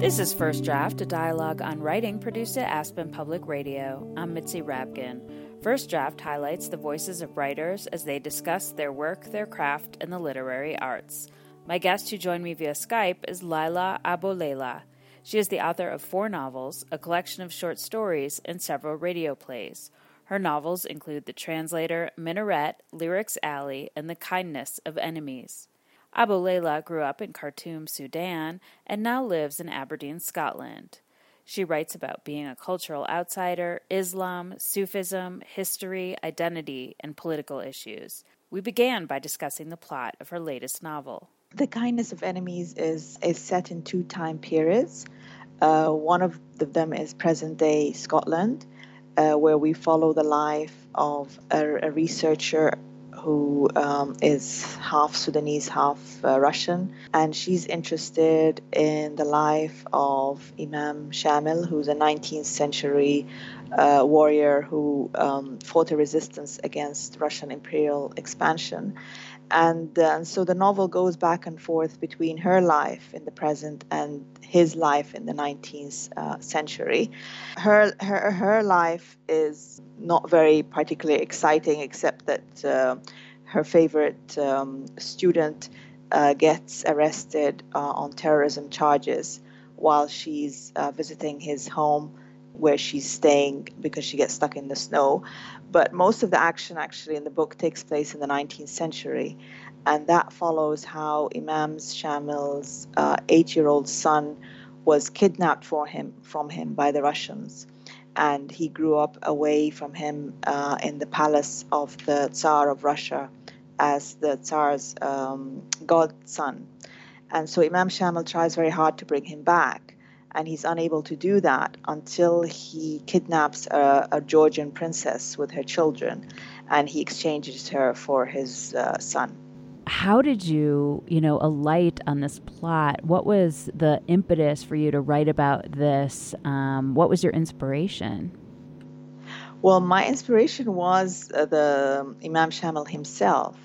This is First Draft, a dialogue on writing produced at Aspen Public Radio. I'm Mitzi Rapkin. First Draft highlights the voices of writers as they discuss their work, their craft, and the literary arts. My guest who joined me via Skype is Leila Aboulela. She is the author of four novels, a collection of short stories, and several radio plays. Her novels include The Translator, Minaret, Lyrics Alley, and The Kindness of Enemies. Aboulela grew up in Khartoum, Sudan, and now lives in Aberdeen, Scotland. She writes about being a cultural outsider, Islam, Sufism, history, identity, and political issues. We began by discussing the plot of her latest novel. The Kindness of Enemies is, is set in two time periods. Uh, one of them is present day Scotland, uh, where we follow the life of a, a researcher who um, is half Sudanese, half uh, Russian, and she's interested in the life of Imam Shamil, who's a 19th century uh, warrior who um, fought a resistance against Russian imperial expansion. And, uh, so the novel goes back and forth between her life in the present and his life in the 19th uh, century. Her, her, her life is not very particularly exciting, except that uh, her favorite um, student uh, gets arrested uh, on terrorism charges while she's uh, visiting his home where she's staying because she gets stuck in the snow. But most of the action actually in the book takes place in the 19th century. And that follows how Imam Shamil's uh, eight year old son was kidnapped for him, from him by the Russians. And he grew up away from him uh, in the palace of the Tsar of Russia as the Tsar's um, godson. And so Imam Shamil tries very hard to bring him back and he's unable to do that until he kidnaps a, a Georgian princess with her children, and he exchanges her for his uh, son. How did you, you know, alight on this plot? What was the impetus for you to write about this? Um, what was your inspiration? Well, my inspiration was uh, the Imam Shamil himself,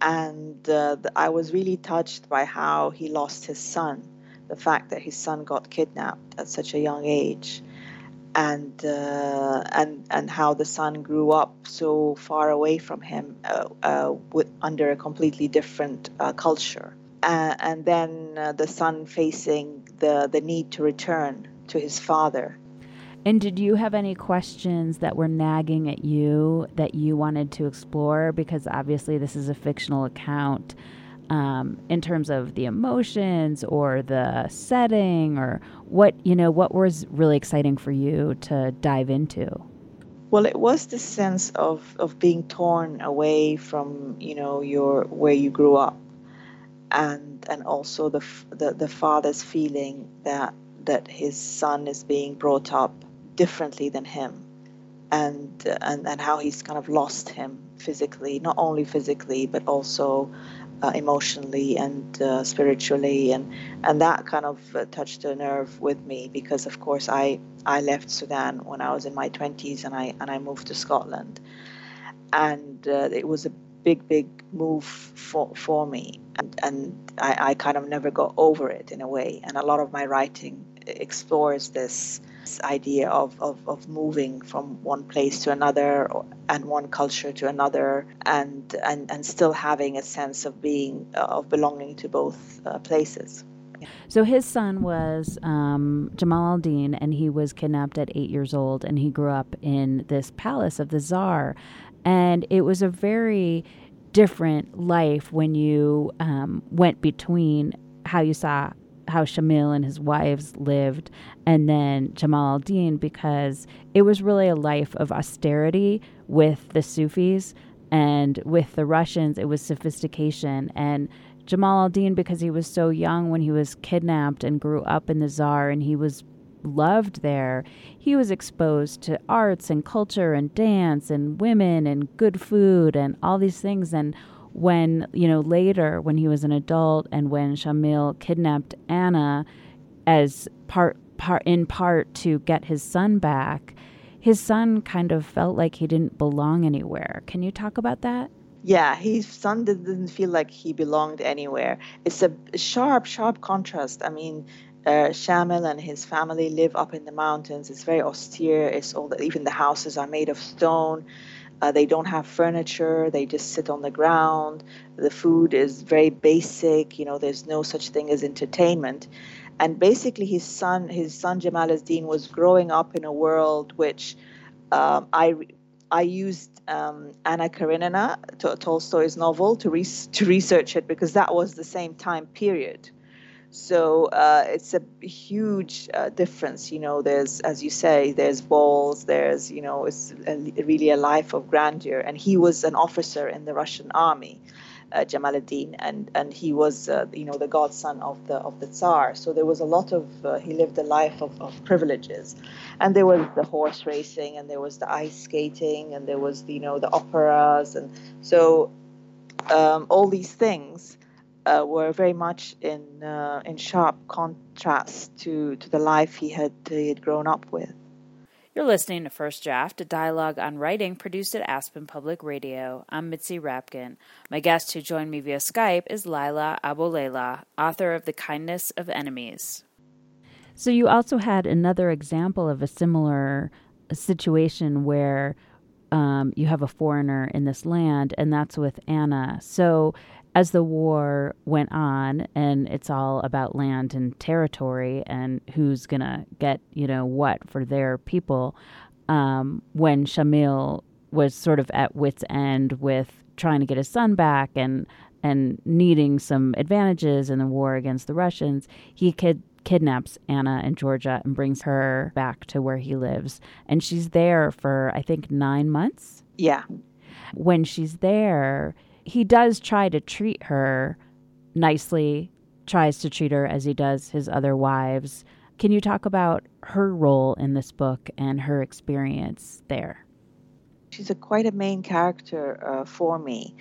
and uh, the, I was really touched by how he lost his son the fact that his son got kidnapped at such a young age and uh, and and how the son grew up so far away from him uh, uh, with, under a completely different uh, culture. And then uh, the son facing the the need to return to his father. And did you have any questions that were nagging at you that you wanted to explore? Because obviously this is a fictional account um, in terms of the emotions or the setting or what you know what was really exciting for you to dive into? Well it was the sense of of being torn away from you know your where you grew up and and also the the, the father's feeling that that his son is being brought up differently than him and and and how he's kind of lost him physically not only physically but also uh, emotionally and uh, spiritually, and and that kind of uh, touched a nerve with me because, of course, I I left Sudan when I was in my 20s, and I and I moved to Scotland, and uh, it was a big big move for for me, and and I, I kind of never got over it in a way, and a lot of my writing explores this idea of, of, of moving from one place to another and one culture to another and, and, and still having a sense of being of belonging to both uh, places. So his son was um, Jamal al-Din, and he was kidnapped at eight years old, and he grew up in this palace of the czar, and it was a very different life when you um, went between how you saw how Shamil and his wives lived, and then Jamal al-Din because it was really a life of austerity with the Sufis, and with the Russians, it was sophistication. And Jamal al-Din, because he was so young when he was kidnapped and grew up in the Czar, and he was loved there, he was exposed to arts and culture and dance and women and good food and all these things. And when, you know, later when he was an adult and when Shamil kidnapped Anna as part, part in part to get his son back, his son kind of felt like he didn't belong anywhere. Can you talk about that? Yeah, his son didn't feel like he belonged anywhere. It's a sharp, sharp contrast. I mean, uh, Shamil and his family live up in the mountains. It's very austere. It's all the, even the houses are made of stone. Uh, they don't have furniture. They just sit on the ground. The food is very basic. You know, there's no such thing as entertainment. And basically, his son, his son Jamal ad-Din, was growing up in a world which um, I I used um, Anna Karenina, Tolstoy's novel, to, re- to research it because that was the same time period. So uh, it's a huge uh, difference. You know, there's, as you say, there's balls, there's, you know, it's a, really a life of grandeur. And he was an officer in the Russian army uh, Jamaluddin, and and he was uh, you know the godson of the of the Tsar. So there was a lot of uh, he lived a life of, of privileges, and there was the horse racing, and there was the ice skating, and there was the, you know the operas, and so um, all these things. Uh, were very much in uh, in sharp contrast to, to the life he had he had grown up with. You're listening to First Draft, a dialogue on writing produced at Aspen Public Radio. I'm Mitzi Rapkin. My guest who joined me via Skype is Leila Aboulela, author of The Kindness of Enemies. So, you also had another example of a similar situation where um, you have a foreigner in this land, and that's with Anna. So, as the war went on and it's all about land and territory and who's going to get, you know, what for their people, um, when Shamil was sort of at wit's end with trying to get his son back and and needing some advantages in the war against the Russians, he kid- kidnaps Anna in Georgia and brings her back to where he lives. And she's there for, I think, nine months. Yeah. When she's there, he does try to treat her nicely, tries to treat her as he does his other wives. Can you talk about her role in this book and her experience there? She's a quite a main character uh, for me.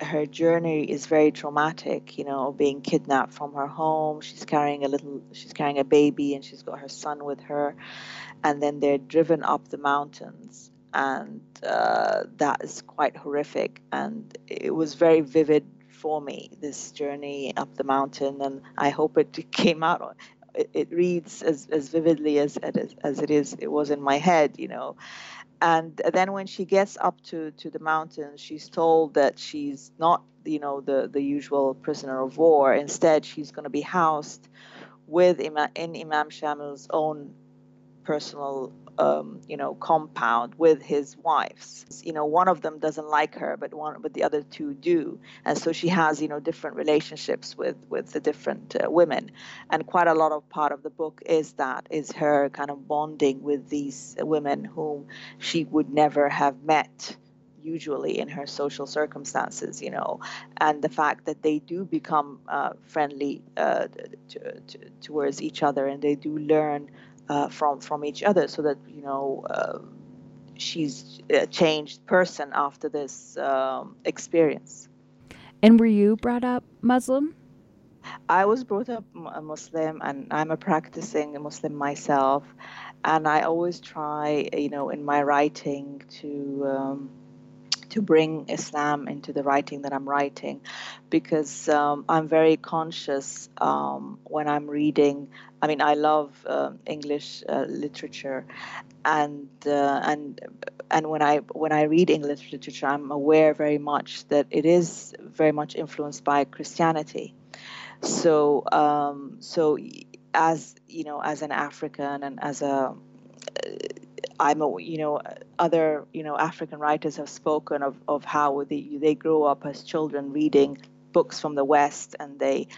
Her journey is very traumatic, you know, being kidnapped from her home. She's carrying a little, she's carrying a baby, and she's got her son with her, and then they're driven up the mountains and uh, that is quite horrific. And it was very vivid for me this journey up the mountain, and I hope it came out. It, it reads as, as vividly as, as it is. It was in my head, you know. And then when she gets up to, to the mountains, she's told that she's not, you know, the, the usual prisoner of war. Instead, she's going to be housed with Imam, in Imam Shamil's own personal um, you know compound with his wives. You know one of them doesn't like her but one but the other two do. And so she has you know different relationships with with the different uh, women. And quite a lot of part of the book is that is her kind of bonding with these women whom she would never have met usually in her social circumstances, you know, and the fact that they do become uh, friendly uh, towards each other and they do learn uh, from from each other, so that you know uh, she's a changed person after this um, experience. And were you brought up Muslim? I was brought up a Muslim, and I'm a practicing Muslim myself. And I always try, you know, in my writing to um, to bring Islam into the writing that I'm writing because um, I'm very conscious um, when I'm reading. I mean, I love uh, English uh, literature, and uh, and and when I when I read English literature, I'm aware very much that it is very much influenced by Christianity. So um, so as you know, as an African and as a I'm a, you know, other, you know, African writers have spoken of, of how they, they grow up as children reading books from the West and they,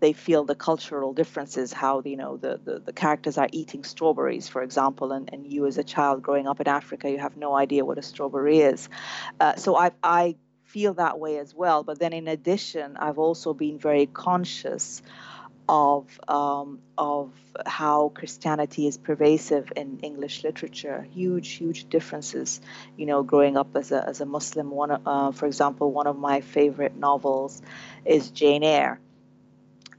they feel the cultural differences, how, you know, the, the, the characters are eating strawberries, for example, and, and you as a child growing up in Africa, you have no idea what a strawberry is. Uh, so I, I feel that way as well. But then in addition, I've also been very conscious of um, of how Christianity is pervasive in English literature. Huge, huge differences. You know, growing up as a as a Muslim, one uh, for example, one of my favorite novels is Jane Eyre,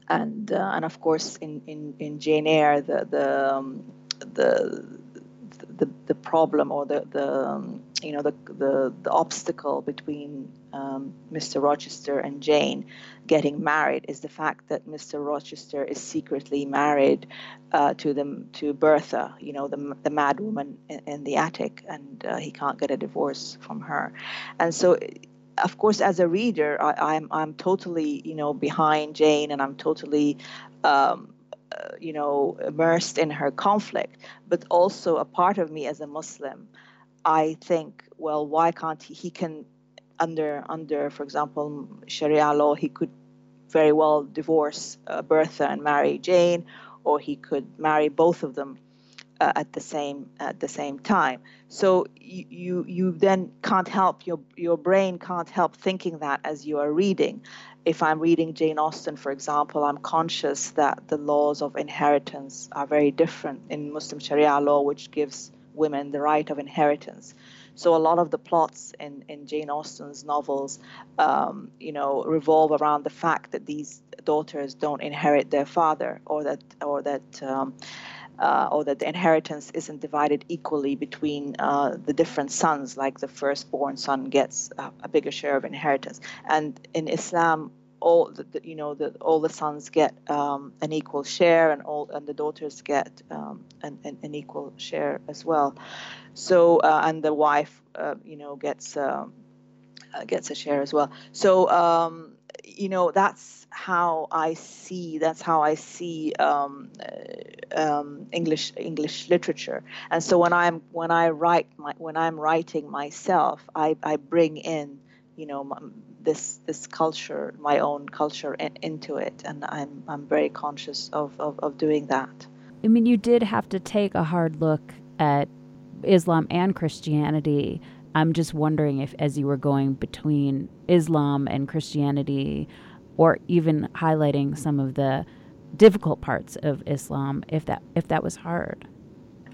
and uh, and of course in, in, in Jane Eyre the the um, the the, the problem or the, the um, you know the, the, the obstacle between um, Mr. Rochester and Jane getting married is the fact that Mr. Rochester is secretly married uh, to them to Bertha, you know, the the mad woman in, in the attic, and uh, he can't get a divorce from her, and so. Of course, as a reader, I, I'm I'm totally you know behind Jane, and I'm totally um, uh, you know, immersed in her conflict, but also a part of me as a Muslim, I think, well, why can't he? He can, under under, for example, Sharia law, he could very well divorce uh, Bertha and marry Jane, or he could marry both of them uh, at the same at the same time. So you, you you then can't help your your brain can't help thinking that as you are reading, if I'm reading Jane Austen, for example, I'm conscious that the laws of inheritance are very different in Muslim Sharia law, which gives women the right of inheritance. So a lot of the plots in, in Jane Austen's novels, um, you know, revolve around the fact that these daughters don't inherit their father, or that or that um, uh, or that the inheritance isn't divided equally between uh, the different sons, like the firstborn son gets a, a, bigger share of inheritance. And in Islam, all the, the you know the, all the sons get um, an equal share, and all and the daughters get um, an, an, an, equal share as well. So uh, and the wife, uh, you know, gets um, uh, gets a share as well. So um, you know that's how I see that's how I see um, uh, um, English English literature. And so when I'm when I write my, when I'm writing myself, I, I bring in you know this this culture, my own culture in, into it, and I'm I'm very conscious of, of, of doing that. I mean, you did have to take a hard look at Islam and Christianity I'm just wondering if, as you were going between Islam and Christianity, or even highlighting some of the difficult parts of Islam, if that if that was hard.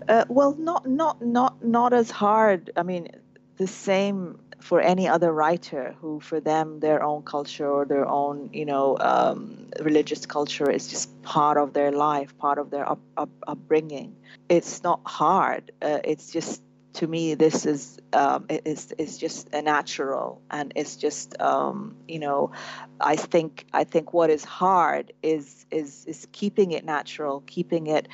Uh, well, not not not not as hard. I mean, the same for any other writer who, for them, their own culture or their own, you know, um, religious culture is just part of their life, part of their up, up, upbringing. It's not hard. Uh, it's just to me this is um, is is just a natural and it's just um, you know I think I think what is hard is is is keeping it natural keeping it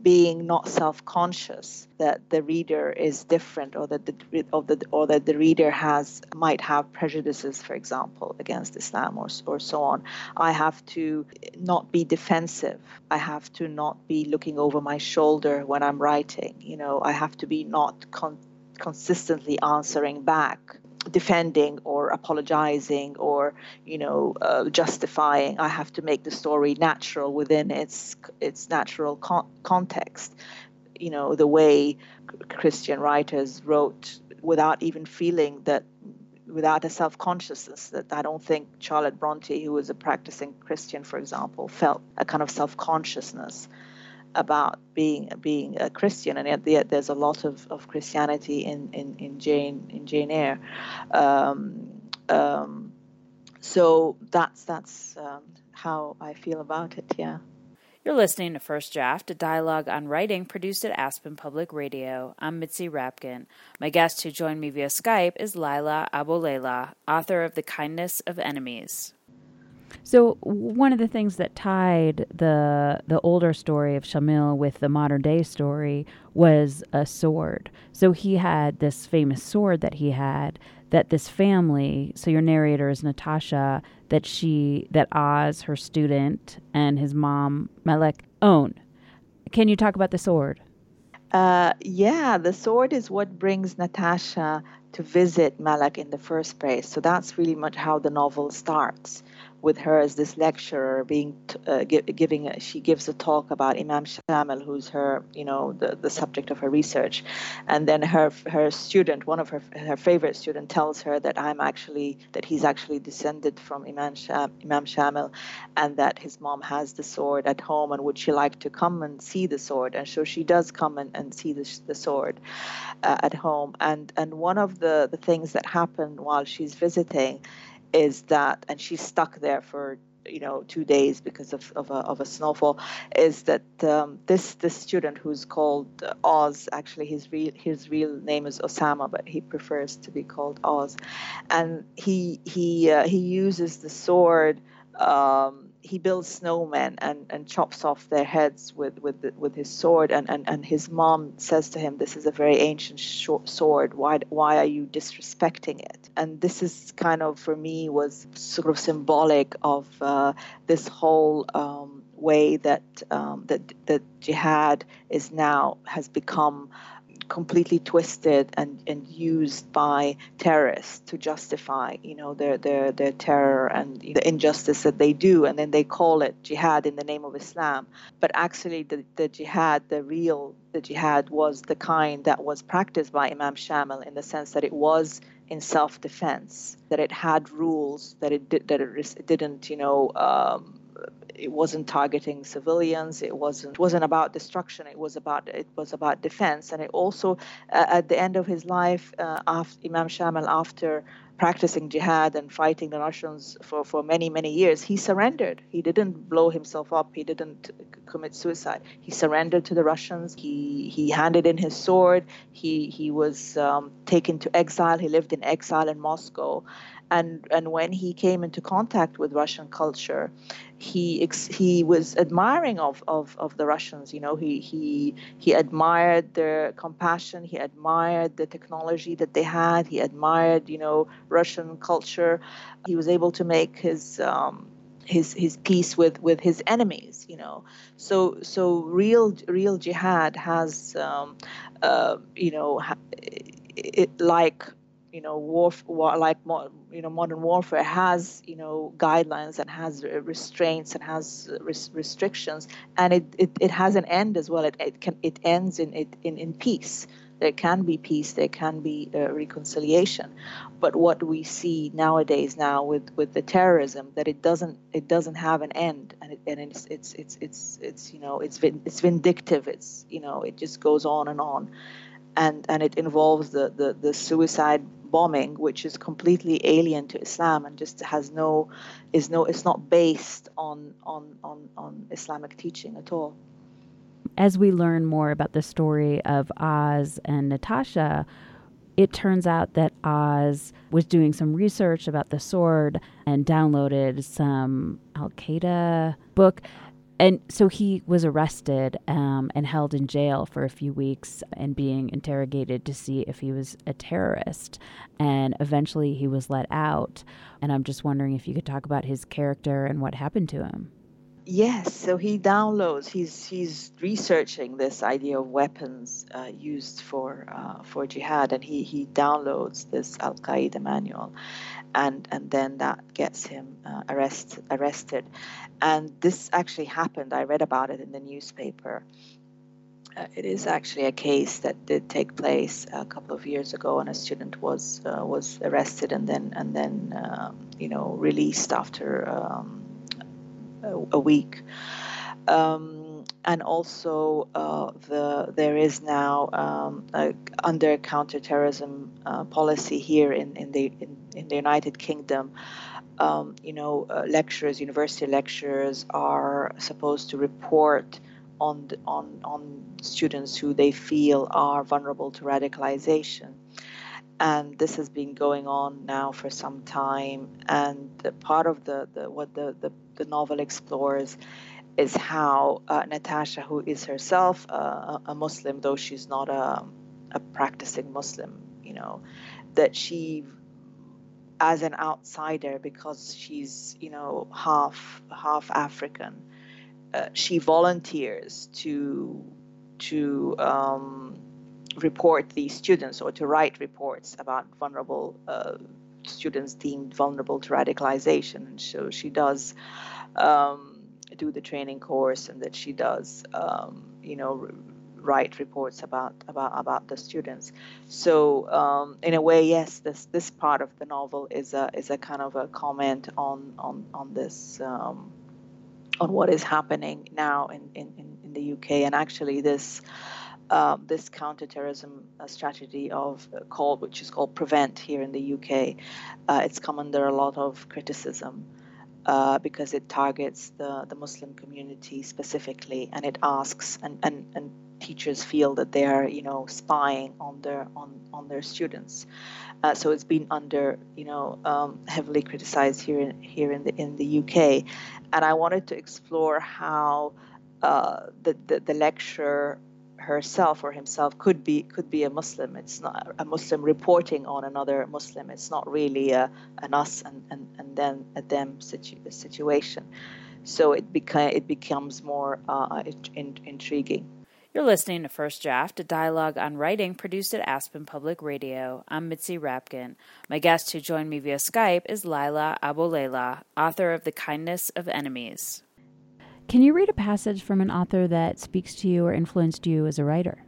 being not self-conscious that the reader is different or that the or, the, or that the reader has might have prejudices for example against islam or, or so on. I have to not be defensive. I have to not be looking over my shoulder when i'm writing. You know i have to be not con- consistently answering back defending or apologizing or you know uh, justifying i have to make the story natural within its its natural con- context. You know the way christian writers wrote without even feeling that without a self-consciousness that i don't think charlotte bronte who was a practicing christian for example felt a kind of self-consciousness about being being a Christian, and yet, there's a lot of, of Christianity in, in, in Jane in Jane Eyre. Um, um, so that's that's um, how I feel about it. Yeah. You're listening to First Draft, a dialogue on writing produced at Aspen Public Radio. I'm Mitzi Rapkin. My guest who joined me via Skype is Leila Aboulela, author of The Kindness of Enemies. So one of the things that tied the the older story of Shamil with the modern day story was a sword. So he had this famous sword that he had that this family, so your narrator is Natasha, that she that Oz, her student, and his mom Melek own. Can you talk about the sword? Uh, yeah, the sword is what brings Natasha to visit Malak in the first place. So that's really much how the novel starts with her as this lecturer being uh, giving a, she gives a talk about Imam Shamil who's her you know the, the subject of her research. And then her her student one of her her favorite student tells her that I'm actually that he's actually descended from Imam Sham, Imam Shamil and that his mom has the sword at home and would she like to come and see the sword? And so she does come and, and see the, the sword uh, at home. And and one of the the things that happened while she's visiting is that, and she's stuck there for you know two days because of, of, a, of a snowfall is that um, this this student who's called Oz actually his real his real name is Osama but he prefers to be called Oz. And he he uh, he uses the sword um, he builds snowmen and, and chops off their heads with with the, with his sword. And, and, and his mom says to him this is a very ancient sword. Why why are you disrespecting it? And this is kind of for me was sort of symbolic of uh, this whole um, way that um, that that jihad is now has become completely twisted and, and used by terrorists to justify, you know, their, their, their terror and the injustice that they do. And then they call it jihad in the name of Islam. But actually, the, the jihad, the real the jihad, was the kind that was practiced by Imam Shamil in the sense that it was in self-defense, that it had rules, that it did, that it, didn't, you know, um, it wasn't targeting civilians it wasn't wasn't about destruction it was about it was about defense. And it also uh, at the end of his life uh, after imam shamil after practicing jihad and fighting the russians for, for many many years he surrendered. He didn't blow himself up he didn't commit suicide. He surrendered to the russians. He he handed in his sword. He he was um, taken to exile. He lived in exile in moscow and and when he came into contact with Russian culture, he he was admiring of, of, of the Russians. You know, he he he admired their compassion. He admired the technology that they had. He admired you know Russian culture. He was able to make his um, his his peace with with his enemies you know so so real real jihad has um, uh, you know it, like you know war, war like you know modern warfare has you know guidelines and has restraints and has res- restrictions. And it, it, it has an end as well. It, it can it ends in it in, in peace. There can be peace. There can be uh, reconciliation. But what we see nowadays now with with the terrorism that it doesn't it doesn't have an end. And, it, and it's it's it's it's it's you know it's it's vindictive. It's you know it just goes on and on. And and it involves the the, the suicide bombing, which is completely alien to Islam and just has no, is no, it's not based on on on, on Islamic teaching at all. As we learn more about the story of Oz and Natasha, it turns out that Oz was doing some research about the sword and downloaded some Al Qaeda book and so he was arrested um, and held in jail for a few weeks and being interrogated to see if he was a terrorist. And eventually he was let out. And I'm just wondering if you could talk about his character and what happened to him. Yes, so he downloads. He's he's researching this idea of weapons uh, used for uh, for jihad, and he he downloads this Al Qaeda manual, and and then that gets him uh, arrest, arrested. And this actually happened. I read about it in the newspaper. Uh, it is actually a case that did take place a couple of years ago, and a student was uh, was arrested and then and then um, you know released after um, a, week. Um, and also uh, the there is now um, a, under counterterrorism uh, policy here in in the in, in the United Kingdom. Um, you know, uh, lecturers, university lecturers are supposed to report on on on students who they feel are vulnerable to radicalization and this has been going on now for some time and part of the, the what the, the, the novel explores is how uh, Natasha, who is herself uh, a Muslim, though she's not a, a practicing Muslim, you know, that she, as an outsider, because she's you know half half African, uh, she volunteers to to um, report these students or to write reports about vulnerable uh, students deemed vulnerable to radicalization, and so she does. Um, do the training course and that she does, um, you know, write reports about about about the students. So um, in a way, yes, this this part of the novel is a is a kind of a comment on on on this. Um, on what is happening now in, in, in the UK, and actually, this um, this counterterrorism uh, strategy of uh, called, which is called Prevent here in the UK. Uh, it's come under a lot of criticism uh, because it targets the, the Muslim community specifically, and it asks and, and, and teachers feel that they are you know spying on their on, on their students. Uh, so it's been under you know um, heavily criticized here in, here in the in the UK, and I wanted to explore how the, the the lecture herself or himself could be could be a Muslim. It's not a Muslim reporting on another Muslim. It's not really a, an us and, and, and then a them situ- situation. So it beca- it becomes more uh, in- intriguing. You're listening to First Draft, a dialogue on writing produced at Aspen Public Radio. I'm Mitzi Rapkin. My guest who joined me via Skype is Leila Aboulela, author of The Kindness of Enemies. Can you read a passage from an author that speaks to you or influenced you as a writer?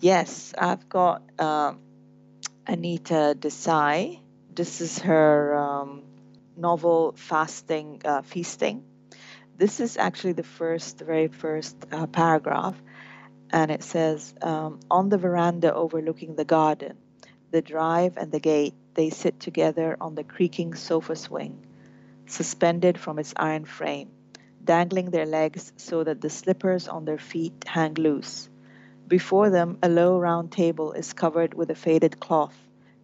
Yes, I've got uh, Anita Desai. This is her um, novel Fasting, uh, Feasting. This is actually the first, the very first uh, paragraph, and it says, um, On the veranda overlooking the garden, the drive and the gate, they sit together on the creaking sofa swing, suspended from its iron frame dangling their legs so that the slippers on their feet hang loose. Before them, a low round table is covered with a faded cloth,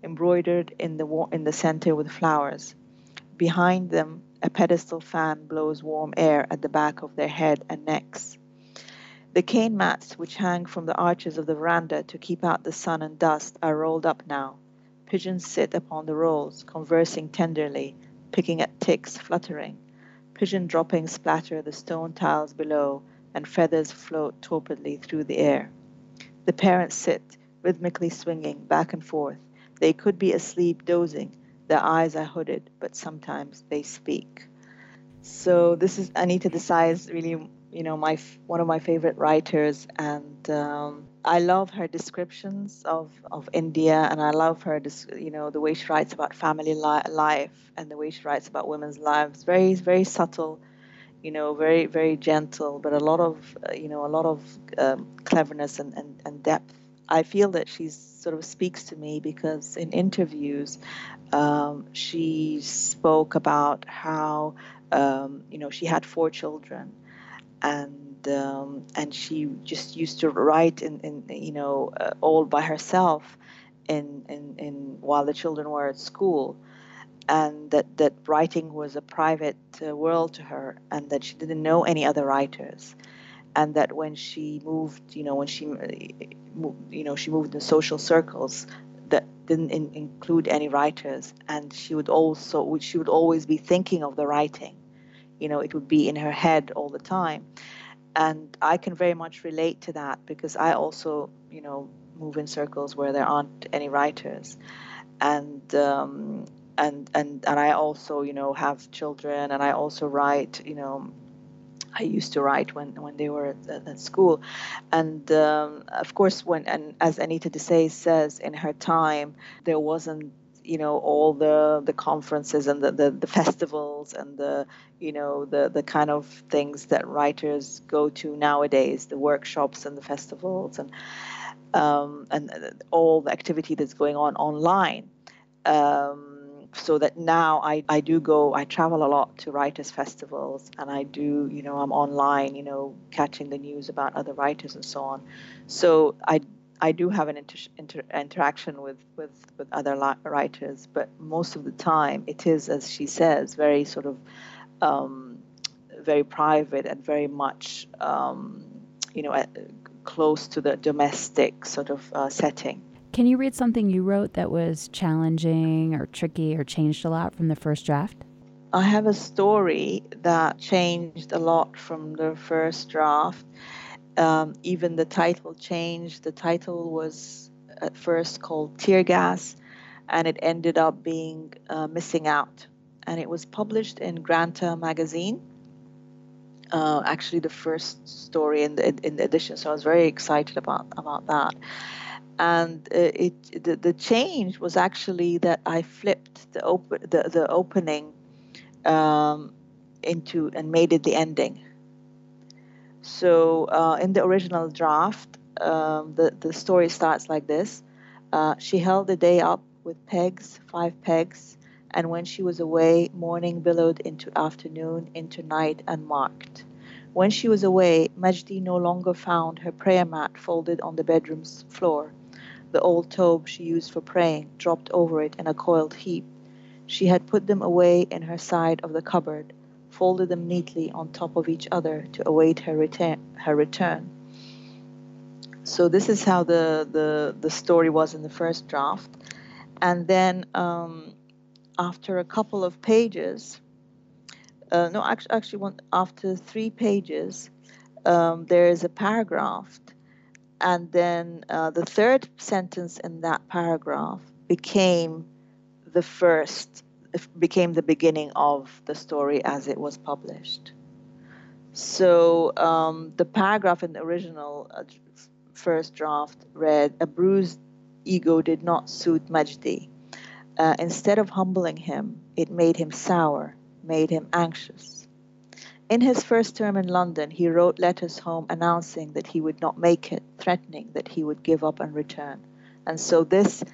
embroidered in the, in the center with flowers. Behind them, a pedestal fan blows warm air at the back of their head and necks. The cane mats which hang from the arches of the veranda to keep out the sun and dust are rolled up now. Pigeons sit upon the rolls, conversing tenderly, picking at ticks fluttering. Pigeon droppings splatter the stone tiles below, and feathers float torpidly through the air. The parents sit, rhythmically swinging back and forth. They could be asleep, dozing. Their eyes are hooded, but sometimes they speak. So this is Anita Desai is really, you know, my one of my favorite writers, and um, I love her descriptions of, of India, and I love her, you know, the way she writes about family li- life and the way she writes about women's lives. Very, very subtle, you know, very, very gentle, but a lot of, uh, you know, a lot of um, cleverness and, and, and depth. I feel that she sort of speaks to me because in interviews, um, she spoke about how, um, you know, she had four children, and um, and she just used to write in, in you know uh, all by herself in, in, in while the children were at school. And that, that writing was a private uh, world to her and that she didn't know any other writers. And that when she moved you know when she uh, you know she moved in social circles that didn't in, include any writers. And she would also she would always be thinking of the writing. You know it would be in her head all the time and I can very much relate to that because I also, you know, move in circles where there aren't any writers, and um, and and and I also, you know, have children, and I also write, you know. I used to write when, when they were at, at school, and um, of course, when and as Anita Desai says, in her time, there wasn't you know all the the conferences and the, the, the festivals and the you know the the kind of things that writers go to nowadays the workshops and the festivals and um, and all the activity that's going on online. Um, so that now I, I do go I travel a lot to writers festivals and I do you know I'm online you know catching the news about other writers and so on. So I I do have an inter- inter- interaction with, with, with other li- writers, but most of the time it is, as she says, very sort of um, very private and very much, um, you know, close to the domestic sort of uh, setting. Can you read something you wrote that was challenging or tricky or changed a lot from the first draft? I have a story that changed a lot from the first draft um, even the title changed. The title was at first called Tear Gas, and it ended up being uh, Missing Out. And it was published in Granta magazine. Uh, actually, the first story in the in the edition, so I was very excited about about that. And uh, it the, the change was actually that I flipped the open the the opening um, into and made it the ending. So uh, in the original draft, um, the, the story starts like this uh, She held the day up with pegs, five pegs, and when she was away, morning billowed into afternoon, into night, and marked. When she was away, Majdi no longer found her prayer mat folded on the bedroom's floor. The old tobe she used for praying dropped over it in a coiled heap. She had put them away in her side of the cupboard, folded them neatly on top of each other to await her return. Her return. So this is how the, the, the story was in the first draft. And then um, after a couple of pages, uh, no, actually, actually, one, after three pages, um, there is a paragraph, and then uh, the third sentence in that paragraph became the first, became the beginning of the story as it was published. So um, the paragraph in the original uh, first draft read, "A bruised ego did not suit Majdi." Uh, instead of humbling him, it made him sour, made him anxious. In his first term in London, he wrote letters home announcing that he would not make it, threatening that he would give up and return. And so this,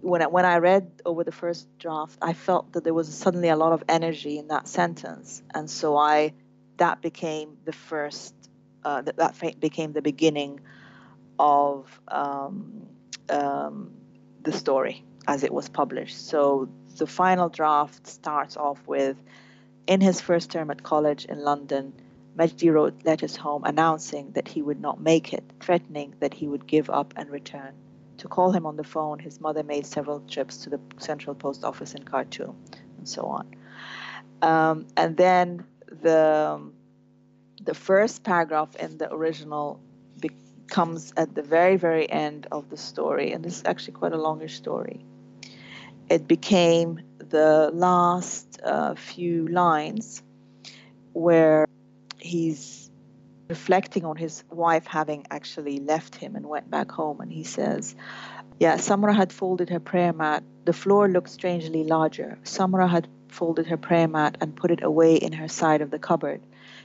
when I, when I read over the first draft, I felt that there was suddenly a lot of energy in that sentence, and so I, that became the first, uh, that, that became the beginning of um, um, the story as it was published. So the final draft starts off with In his first term at college in London, Majdi wrote letters home announcing that he would not make it, threatening that he would give up and return. To call him on the phone, his mother made several trips to the Central Post Office in Khartoum, and so on. Um, and then the the first paragraph in the original comes at the very very end of the story, and this is actually quite a longish story it became the last uh, few lines where he's reflecting on his wife having actually left him and went back home and he says yeah samra had folded her prayer mat the floor looked strangely larger samra had folded her prayer mat and put it away in her side of the cupboard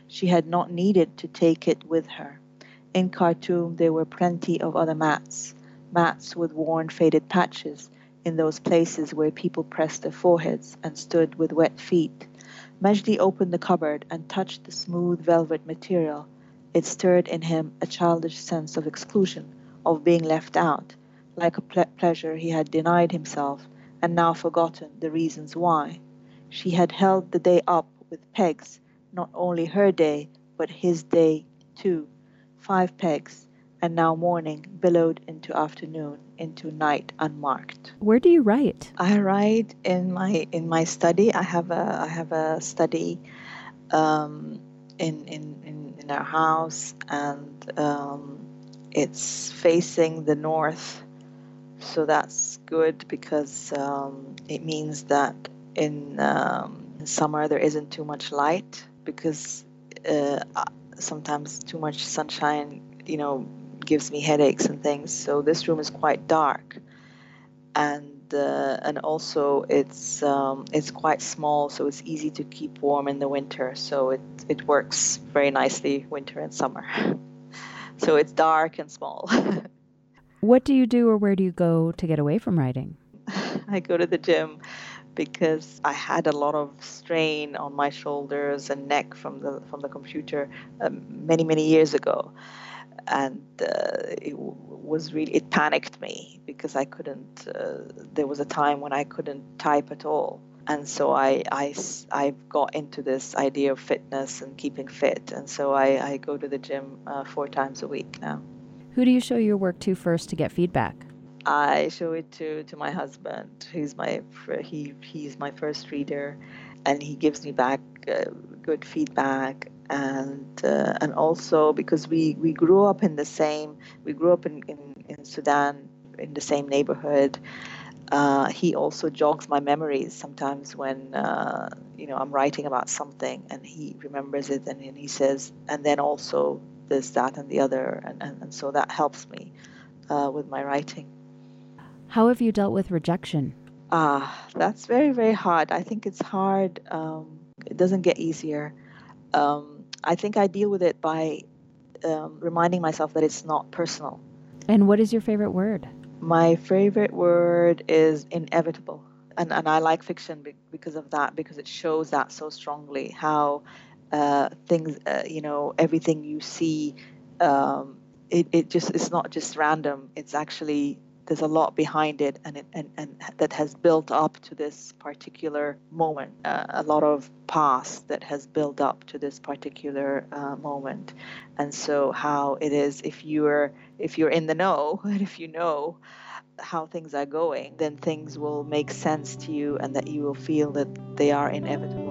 she had not needed to take it with her in khartoum there were plenty of other mats mats with worn faded patches in those places where people pressed their foreheads and stood with wet feet. Majdi opened the cupboard and touched the smooth velvet material. It stirred in him a childish sense of exclusion, of being left out, like a ple- pleasure he had denied himself and now forgotten the reasons why. She had held the day up with pegs, not only her day, but his day too. Five pegs, and now morning billowed into afternoon, into night unmarked. Where do you write? I write in my in my study. I have a I have a study um, in, in in our house, and um, it's facing the north, so that's good because um, it means that in, um, summer there isn't too much light because uh, sometimes too much sunshine you know gives me headaches and things. So this room is quite dark, and uh, and also it's um, it's quite small, so it's easy to keep warm in the winter. So it it works very nicely winter and summer. so it's dark and small. what do you do, or where do you go to get away from writing? I go to the gym because I had a lot of strain on my shoulders and neck from the from the computer um, many many years ago and uh, it was really it panicked me because I couldn't. Uh, there was a time when I couldn't type at all, and so I I I got into this idea of fitness and keeping fit, and so I I go to the gym uh, four times a week now. Who do you show your work to first to get feedback? I show it to to my husband. He's my he he's my first reader, and he gives me back uh, good feedback and uh, and also because we we grew up in the same we grew up in in, in Sudan in the same neighborhood. Uh, he also jogs my memories sometimes when uh, you know I'm writing about something and he remembers it and, and he says and then also this that and the other and, and, and so that helps me uh, with my writing. How have you dealt with rejection? Ah, that's very very hard. I think it's hard. Um, it doesn't get easier. Um, I think I deal with it by um, reminding myself that it's not personal. And what is your favorite word? My favorite word is inevitable. And, and I like fiction because of that, because it shows that so strongly how uh, things, uh, you know, everything you see, um, it, it just, it's not just random. It's actually there's a lot behind it and, it, and, and that has built up to this particular moment uh, a lot of past that has built up to this particular uh, moment. And so how it is if you're if you're in the know and if you know how things are going then things will make sense to you and that you will feel that they are inevitable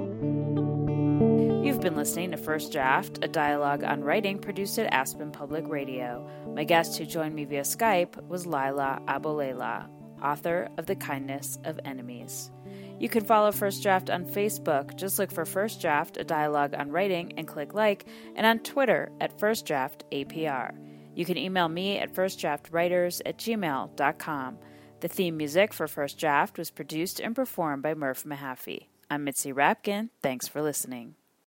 You've been listening to First Draft, a dialogue on writing produced at Aspen Public Radio. My guest who joined me via Skype was Leila Aboulela, author of The Kindness of Enemies. You can follow First Draft on Facebook. Just look for First Draft, a dialogue on writing, and click like, and on Twitter at First Draft APR. You can email me at firstdraftwriters at gmail.com. The theme music for First Draft was produced and performed by Murph Mahaffey. I'm Mitzi Rapkin. Thanks for listening.